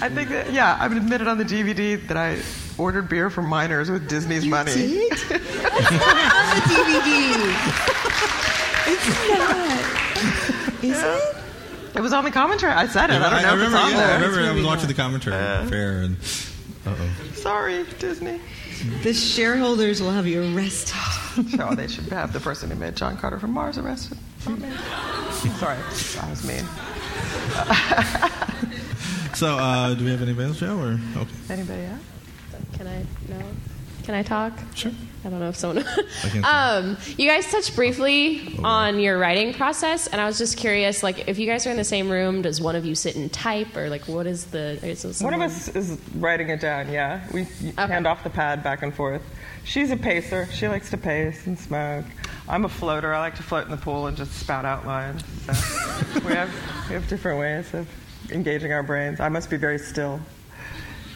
I think that yeah, I've admitted on the DVD that I ordered beer from minors with Disney's money. Did? It's not on the DVD. It's not. Is it? It was on the commentary. I said it. I don't know I if remember. it's on Yeah, there. I remember. I was watching not. the commentary fair, and uh oh. Sorry, Disney. The shareholders will have you arrested. No, they should have the person who made John Carter from Mars arrested. Not me. Sorry, that was mean. So, uh, do we have anybody else, Joe? Or okay, Anybody else? Can I no? Can I talk? sure. I don't know if someone. can um, you guys touched briefly on your writing process, and I was just curious, like, if you guys are in the same room, does one of you sit and type, or like, what is the? Is it One of us is writing it down, yeah. We hand off the pad back and forth. She's a pacer. She likes to pace and smoke. I'm a floater. I like to float in the pool and just spout out lines. So we, have, we have different ways of engaging our brains. I must be very still.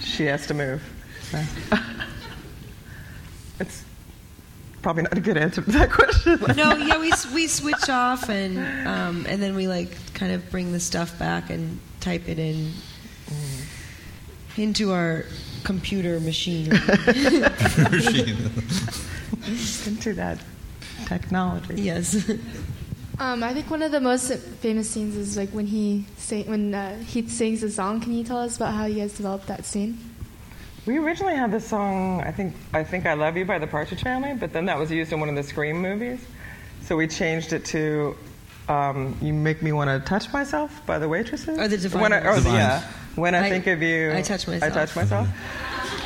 She has to move. So. it's probably not a good answer to that question. No, yeah, we we switch off and um, and then we like kind of bring the stuff back and type it in into our computer machine. Machine. into that technology. yes. Um, I think one of the most famous scenes is like when he sing, when uh, he sings the song. Can you tell us about how you guys developed that scene? We originally had this song, I think, I think I Love You by the Partridge Family, but then that was used in one of the Scream movies. So we changed it to um, You Make Me Want to Touch Myself by the Waitresses. Or the Divinyls. When I, or yeah. When I, I- think of you, I touch myself. I touch myself.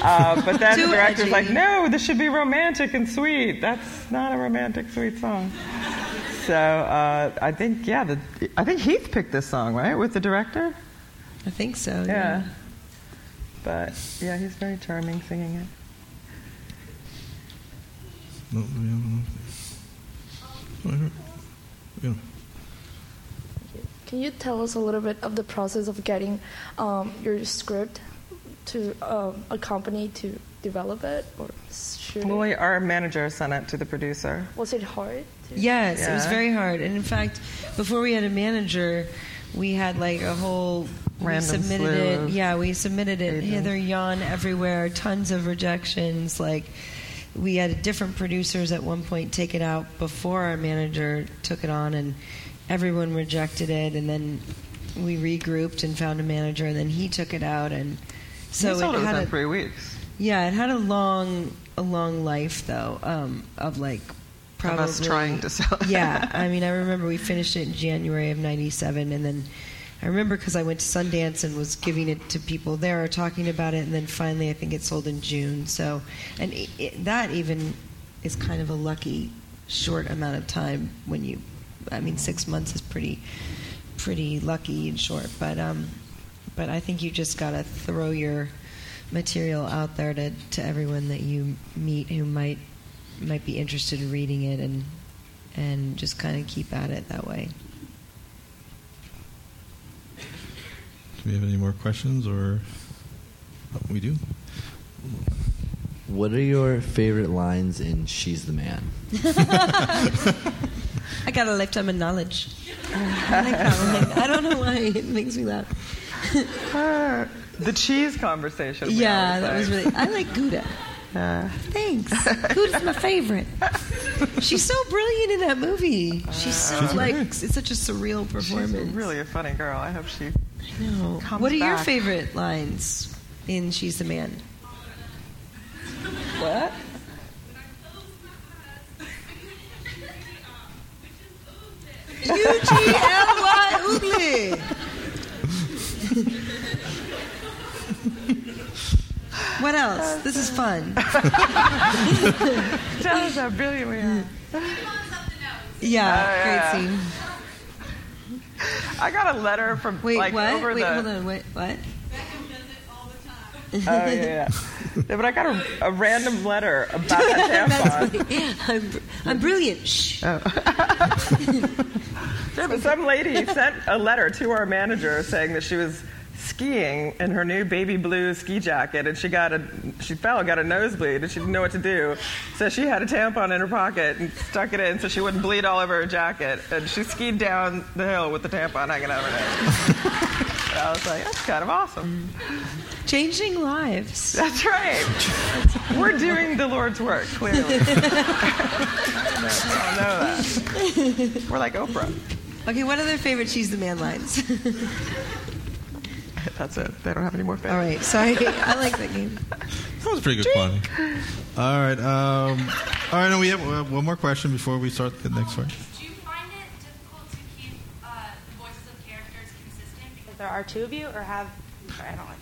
Uh, but then the director's edgy. like, no, this should be romantic and sweet. That's not a romantic, sweet song. So uh, I think, yeah, the, I think Heath picked this song, right, with the director? I think so. Yeah. But yeah, he's very charming singing it. No, we have- here. Yeah. Can you tell us a little bit of the process of getting um, your script to um, a company to develop it or shoot Well, it? we- our manager sent it to the producer. Was it hard? To Yes, it was very hard. And in fact, before we had a manager, we had like a whole we submitted it. Yeah, we submitted it agents. hither, yon, everywhere. Tons of rejections. Like we had different producers at one point take it out before our manager took it on, and everyone rejected it. And then we regrouped and found a manager, and then he took it out, and so sold it, had a, three weeks. yeah, it had a long, a long life though, um, of like Of probably us trying to sell yeah, I mean, I remember we finished it in January of '97, and then I remember because I went to Sundance and was giving it to people there, talking about it, and then finally I think it sold in June. So, and it, it, that even is kind of a lucky short amount of time when you, I mean, six months is pretty, pretty lucky and short. But um, but I think you just gotta throw your material out there to, to everyone that you meet who might might be interested in reading it and and just kind of keep at it that way. We have any more questions, or oh, we do? What are your favorite lines in She's the Man? I got a lifetime of knowledge. I like that one. I don't know why it makes me laugh. Uh, the cheese conversation. Yeah, that was really. I like Gouda. Yeah. Thanks. Gouda's my favorite. She's so brilliant in that movie. She's so She's like great. it's such a surreal performance. She's really a funny girl. I hope she. No. comes What are your back. favorite lines in She's the Man? What? U G L Y Oogly. What else? This is fun. Tell us how brilliant we are. Yeah, Oh, great yeah. scene. I got a letter from Wait, like what? over Wait, the. hold on. Wait, what? Oh yeah, yeah. yeah. But I got a, a random letter about that tampon. funny. I'm, I'm brilliant. Shh. Yeah, oh. but some lady sent a letter to our manager saying that she was skiing in her new baby blue ski jacket and she got a she fell got a nosebleed and she didn't know what to do. So she had a tampon in her pocket and stuck it in so she wouldn't bleed all over her jacket. And she skied down the hill with the tampon hanging out of her I was like that's kind of awesome. Changing lives. that's right. We're doing the Lord's work clearly. I don't know that. We're like Oprah. Okay, what are their favorite She's the Man lines? That's it. They don't have any more favorites. All right, sorry. I like that game. That was a pretty good quality. All right. Um, all right. No, we have uh, one more question before we start the next one. Do you find it difficult to keep uh, the voices of characters consistent? Because There are two of you, or have. Sorry, I don't like.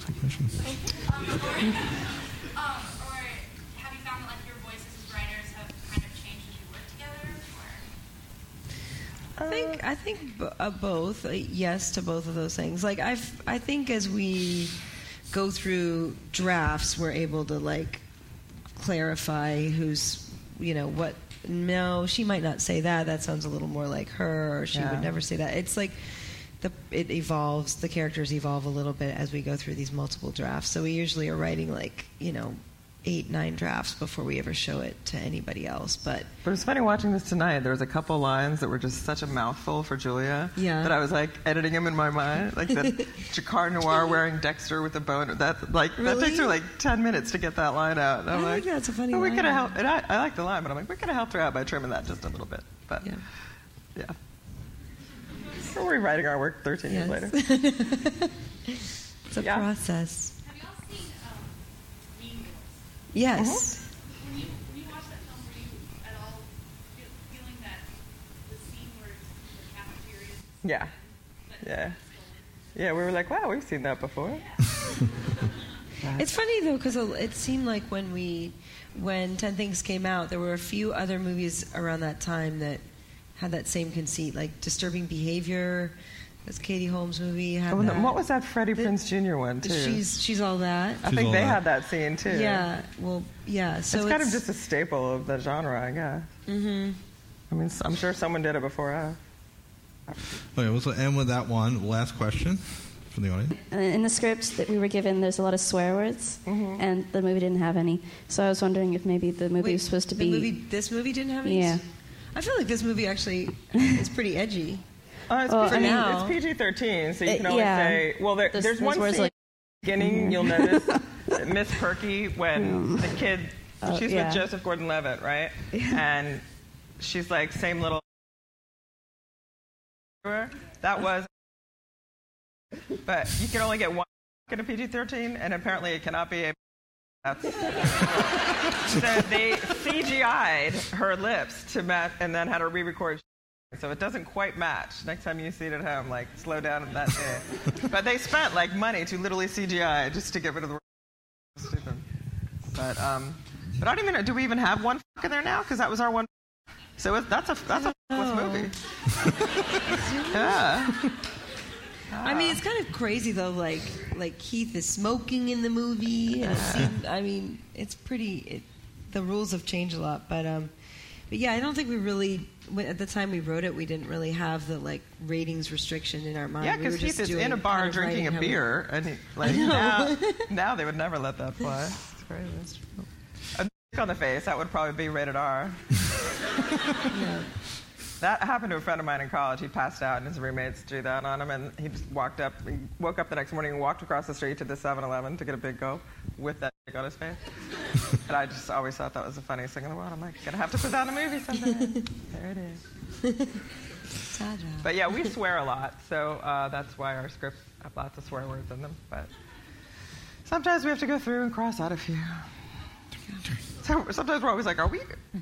um, I think I think b- uh, both. Uh, yes to both of those things. Like I, I think as we go through drafts, we're able to like clarify who's, you know, what. No, she might not say that. That sounds a little more like her, or she Yeah. would never say that. It's like the it evolves. The characters evolve a little bit as we go through these multiple drafts. So we usually are writing like you know eight nine drafts before we ever show it to anybody else. But But it's funny watching this tonight. There was a couple lines that were just such a mouthful for Julia Yeah. that I was like editing them in my mind, like the Jacquard Noir wearing Dexter with a bone. That like that takes her like ten minutes to get that line out. And I'm I like, think that's a funny "Oh, we could have helped. And I, I like the line, but I'm like, we could have helped her out by trimming that just a little bit. But Yeah. yeah. We're rewriting our work 13 years later. it's a Yeah. process. have y'all seen um, Mean Girls? Yes. Uh-huh. When you when you watch that film, were you at all feeling that the scene where the cafeteria? Yeah. Yeah. Yeah, we were like, wow, we've seen that before. It's funny though because it seemed like when we, when Ten Things came out, there were a few other movies around that time that had that same conceit, like Disturbing Behavior. This Katie Holmes movie had Oh, that. what was that Freddie Prinze Jr. one, too? She's she's all that. I think they had that scene, too. Yeah. Well, yeah. So it's kind of just a staple of the genre, I guess. hmm I mean, I'm sure someone did it before us. Okay, we'll end with that one. Last question from the audience. In the script that we were given, there's a lot of swear words, Mm-hmm. and the movie didn't have any. So I was wondering if maybe the movie Wait, was supposed to the be. movie. This movie didn't have any. Yeah. I feel like this movie actually is pretty edgy. Uh, it's, Well, PG, for now. it's PG-13, so you can always yeah. say, well, there, there's one scene like- beginning you'll notice Miss Perky when the kid, Oh, she's yeah. with Joseph Gordon-Levitt, right? Yeah. And she's like, same little. That was. But you can only get one in a PG-13, and apparently it cannot be a. That's, so they CGI'd her lips to match, and then had her re-record. So it doesn't quite match. Next time you see it at home, like slow down on that day. but they spent like money to literally CGI just to get rid of the stupid. But um, but I don't even know. Do we even have one in there now? Because that was our one. So it, that's a that's a f***less movie. yeah. I mean, it's kind of crazy though. Like, like Heath is smoking in the movie, and seemed, I mean, it's pretty. It, the rules have changed a lot, but um, but yeah, I don't think we really. At the time we wrote it, we didn't really have the like ratings restriction in our mind. Yeah, We because just Heath is in a bar drinking a we- beer, and he, like now, now they would never let that fly. It's crazy. That's true. A dick on the face that would probably be rated R. That happened to a friend of mine in college. He passed out, and his roommates drew that on him, and he just walked up, he woke up the next morning and walked across the street to the 7-Eleven to get a big gulp with that dick on his face. and I just always thought that was the funniest thing in the world. I'm like, gonna have to put that in a movie someday. there it is. But yeah, we swear a lot, so uh, that's why our scripts have lots of swear words in them. But sometimes we have to go through and cross out a few. So sometimes we're always like, are we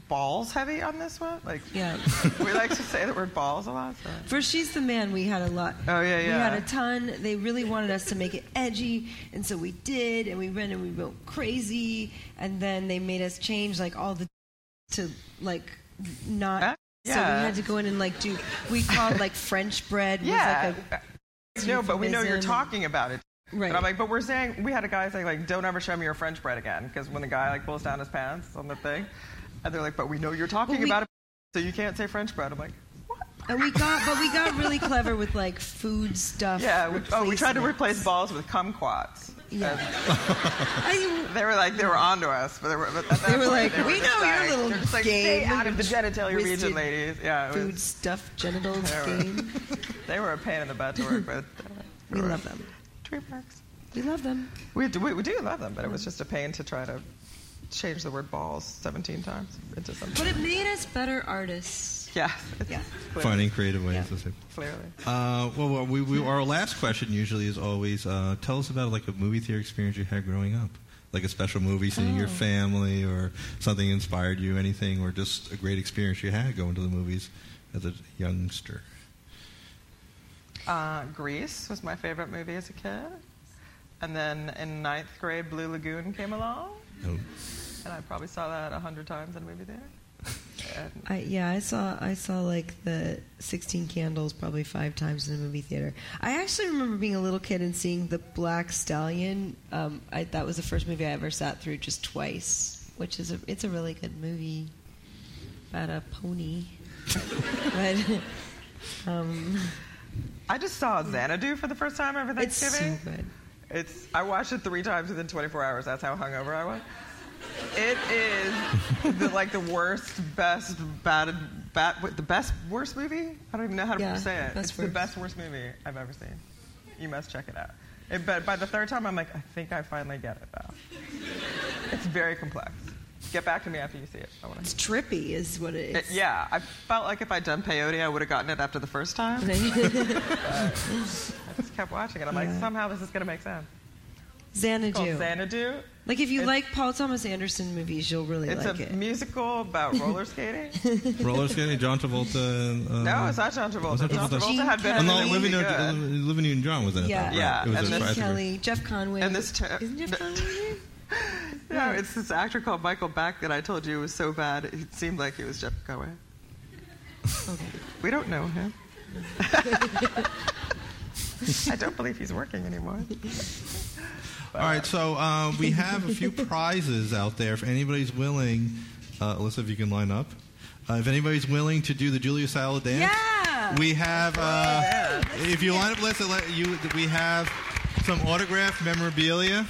balls heavy on this one? Like, Yeah. we like to say the word balls a lot. So. For She's the Man, we had a lot. Oh, yeah, yeah. We had a ton. They really wanted us to make it edgy, and so we did, and we went and we went crazy, and then they made us change like all the to like not. Yeah. So we had to go in and like do. We called like French bread. was, Yeah. Like a no, but we know you're talking about it. Right. And I'm like, but we're saying we had a guy saying like, don't ever show me your French bread again, because when the guy like pulls down his pants on the thing, and they're like, but we know you're talking But we- about it, so you can't say French bread. I'm like, What? And we got, but we got really clever with like food stuff. yeah. We, oh, we tried to replace balls with kumquats. Yeah. they were like they were onto us, but they were. But They were like, they "We just know your like- little just like, game, Stay out of the your genitalia region, ladies. Yeah, it Food was, stuff genitals they, were, game. they were a pain in the butt to work with. We love them. Trademarks. We love them. We do, we, we do love them, but it was just a pain to try to change the word balls 17 times into something. But it made us better artists. Yeah. Yeah. Finding creative ways to say. Clearly. Uh, well, well we, we, our last question usually is always uh, tell us about like a movie theater experience you had growing up, like a special movie seeing your Oh. family, or something inspired you, anything, or just a great experience you had going to the movies as a youngster. Uh, Grease was my favorite movie as a kid. And then in ninth grade, Blue Lagoon came along. Oh. And I probably saw that a hundred times in a movie theater. I, yeah, I saw I saw like the Sixteen Candles probably five times in the movie theater. I actually remember being a little kid and seeing the Black Stallion. Um, I, that was the first movie I ever sat through just twice, which is a it's a really good movie about a pony. but um, I just saw Xanadu for the first time over It's so Thanksgiving. good. It's I watched it three times within 24 hours. That's how hungover I was. It is the, like the worst, best, bad, bad, the best, worst movie. I don't even know how to Yeah, say it. it's the best, worst movie I've ever seen. You must check it out. It, but by the third time, I'm like, I think I finally get it now. It's very complex. Get back to me after you see it. I wanna- it's trippy, is what it It- is. yeah, I felt like if I'd done peyote, I would have gotten it after the first time. But I just kept watching it. I'm like, somehow this is going to make sense. Xanadu. It's called Xanadu. Like if you It's- like Paul Thomas Anderson movies, you'll really like it. It's a musical about roller skating. Roller skating, John Travolta. And, uh, no, it's not John Travolta. was that John Travolta? Travolta had been Oh, no, really Olivia, good. Newton- Olivia Newton-John was in it. Yeah. though, right? Yeah, It was and a then- Kelly, Jeff Conaway. And this ter- isn't Jeff Conaway? In it? No, it's this actor called Michael Beck that I told you was so bad it seemed like he was Jeff Conaway. Okay. We don't know him. I don't believe he's working anymore. All right, so uh, we have a few prizes out there. If anybody's willing, uh, Alyssa, if you can line up. Uh, if anybody's willing to do the Julia Stiles dance, Yeah! we have. Uh, if you line up, Alyssa, let you, we have some autographed memorabilia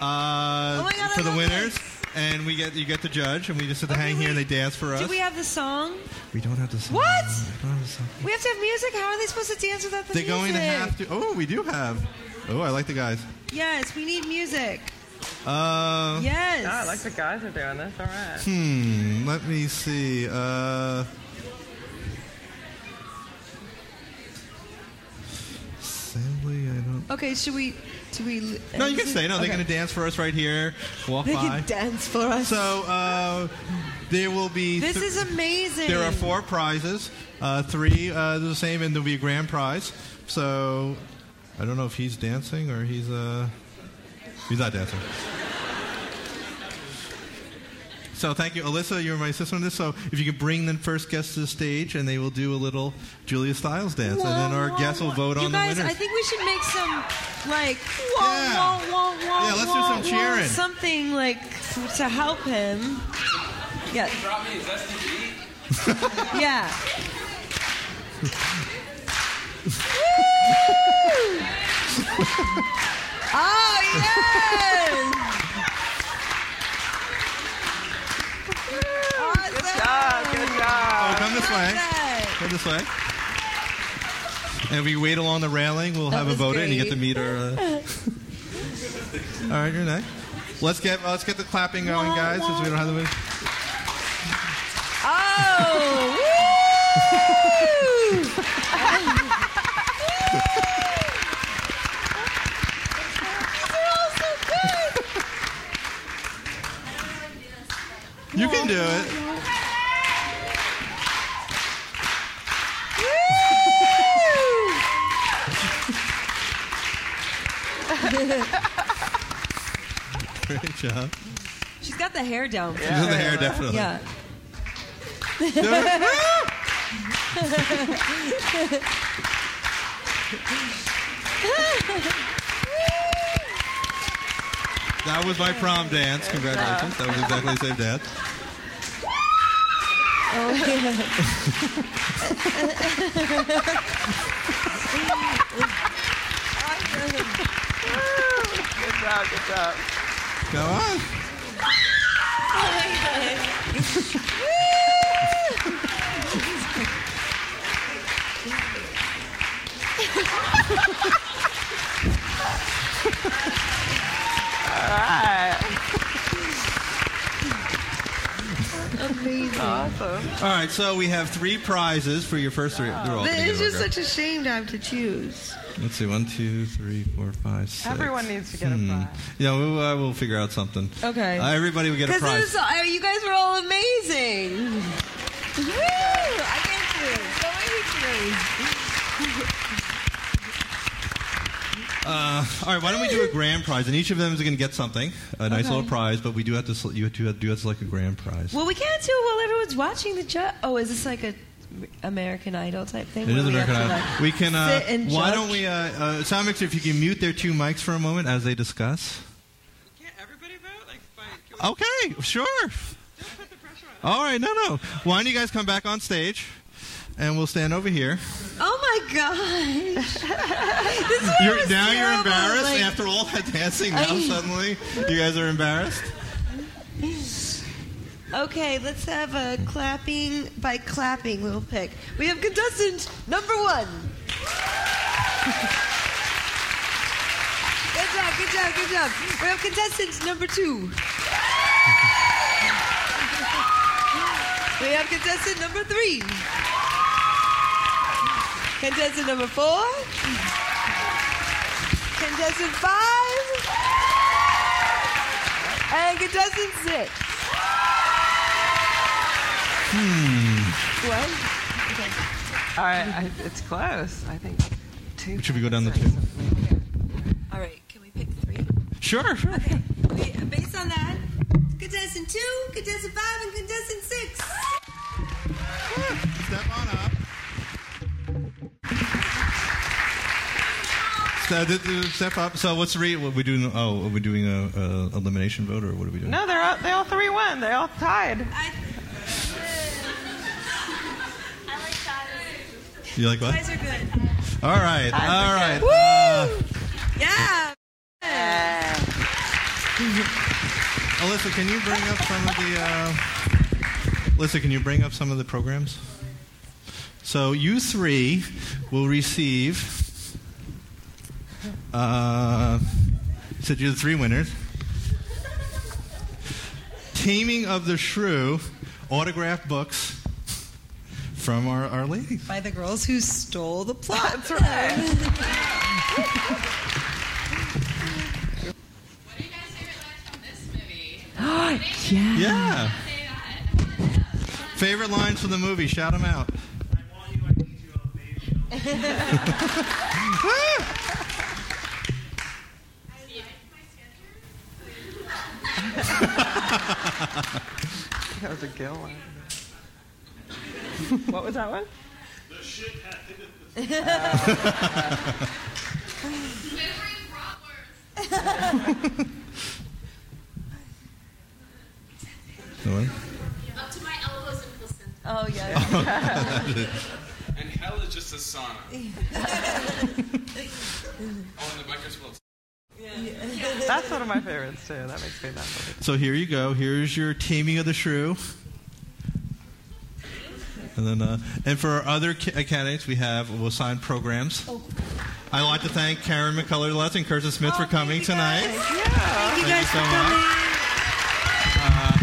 uh, Oh my God, I for the love winners, and we get you get to judge, and we just sit to hang here and they dance for us. Do we have the song? We don't have the song. What? We don't have to sing. We have to have music. How are they supposed to dance without the They're music? going to have to. Oh, we do have. Oh, I like the guys. Yes, we need music. Uh, Yes. Oh, I like the guys are doing this. All right. Hmm. Let me see. Uh, sadly, I don't. Okay, should we? Should we? No, you can stay. No, they're Okay. going to dance for us right here. Walk They by. can dance for us. So uh, there will be. This is amazing. There are four prizes. Uh, three uh, the same, and there'll be a grand prize. So I don't know if he's dancing or he's uh, he's not dancing. So thank you, Alyssa. You're my assistant on this. So if you could bring the first guest to the stage, and they will do a little Julia Stiles dance, and then our guests will vote you on guys, the winners. I think we should make some like whoa, Yeah. whoa, whoa, whoa, Yeah, let's do whoa, some whoa, cheering. something like to help him. Yeah. yeah. oh yes! Good job. Oh, come this way. Come this way. And we wait along the railing, we'll That have a voter, and you get to meet her. Uh... All right, you're next. Let's get let's get the clapping going, guys, since we don't have the. Oh! woo! These are all so good. You can do it. Great job. She's got the hair down. for She's got the hair, definitely. Yeah. That was my prom dance. Congratulations. That was exactly the same dance. Oh, Good job, good job. Come on. All right. Amazing. Awesome. All right, so we have three prizes for your first three. They're all But it's together, just okay. such a shame to have to choose. Let's see, one, two, three, four, five, six. Everyone needs to get a Hmm. prize. Yeah, we'll, uh, we'll figure out something. Okay. Uh, everybody will get a Because prize. this- uh, you guys were all amazing. Woo! I can't do it. So many things. Uh, all right, why don't we do a grand prize? And each of them is going to get something, a nice Okay. little prize. But we do have to, sel- you have to, do have to select a grand prize. Well, we can't do it while everyone's watching the judge. Oh, is this like a American Idol type thing? It where is we American Idol. like, We can. Uh, sit and why judge? don't we? Uh, uh, sound mixer, if you can mute their two mics for a moment as they discuss. Can't everybody vote? Like, by, okay, sure. All right, no, no. Why don't you guys come back on stage, and we'll stand over here. Oh my gosh! this one You're, was now you're embarrassed Like, after all that dancing. Now I- suddenly you guys are embarrassed. Okay, let's have a clapping. By clapping, we'll pick. We have contestant number one. Good job, good job, good job. We have contestant number two. We have contestant number three. Contestant number four. Contestant five. And contestant six. Hmm. What? Okay. All right, I, it's close. I think two. Should we go down the two? All right, can we pick three? Sure, sure. Okay, we, based on that, contestant two, contestant five, and contestant six. Step on up. So, th- th- step up. So what's the re- what are we doing? Oh, are we doing a, a elimination vote or what are we doing? No, they're all, they all three won. They all tied. You like what? Guys are good. All right, Guys all are right. good. Uh, Yeah. Alyssa, can you bring up some of the? Uh, Alyssa, can you bring up some of the programs? So you three will receive. Uh, you said you're the three winners. Taming of the Shrew, autographed books from our, our ladies. By the girls who stole the plot. That's right. What are you guys' favorite lines from this movie? Oh yeah. Yeah. Favorite lines from the movie? Shout them out. that was a Gil one. what was that one? The shit The one? Up to my elbows in placenta. Oh, yeah. And hell is just a sauna. oh, and the bikers will. That's one of my favorites too. That makes me laugh. So here you go. Here's your Taming of the Shrew. And then, uh, and for our other ca- candidates, we have we'll sign programs. I'd like to thank Karen McCullah Lutz and Kirsten Smith for coming tonight. Thank you guys you so for much. coming. Uh,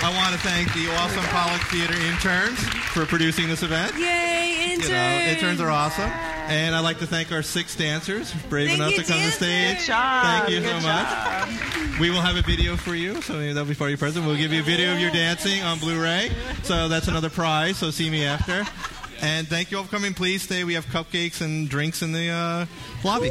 I want to thank the awesome Pollock Theater interns for producing this event. Yay, You interns! know, interns are awesome. And I'd like to thank our six dancers, brave Thank enough to come to stage. Good job. Thank you Good so much. We will have a video for you, so that'll be for your present. We'll give you a video of your dancing on Blu-ray, so that's another prize. So see me after. And thank you all for coming. Please stay. We have cupcakes and drinks in the uh, lobby.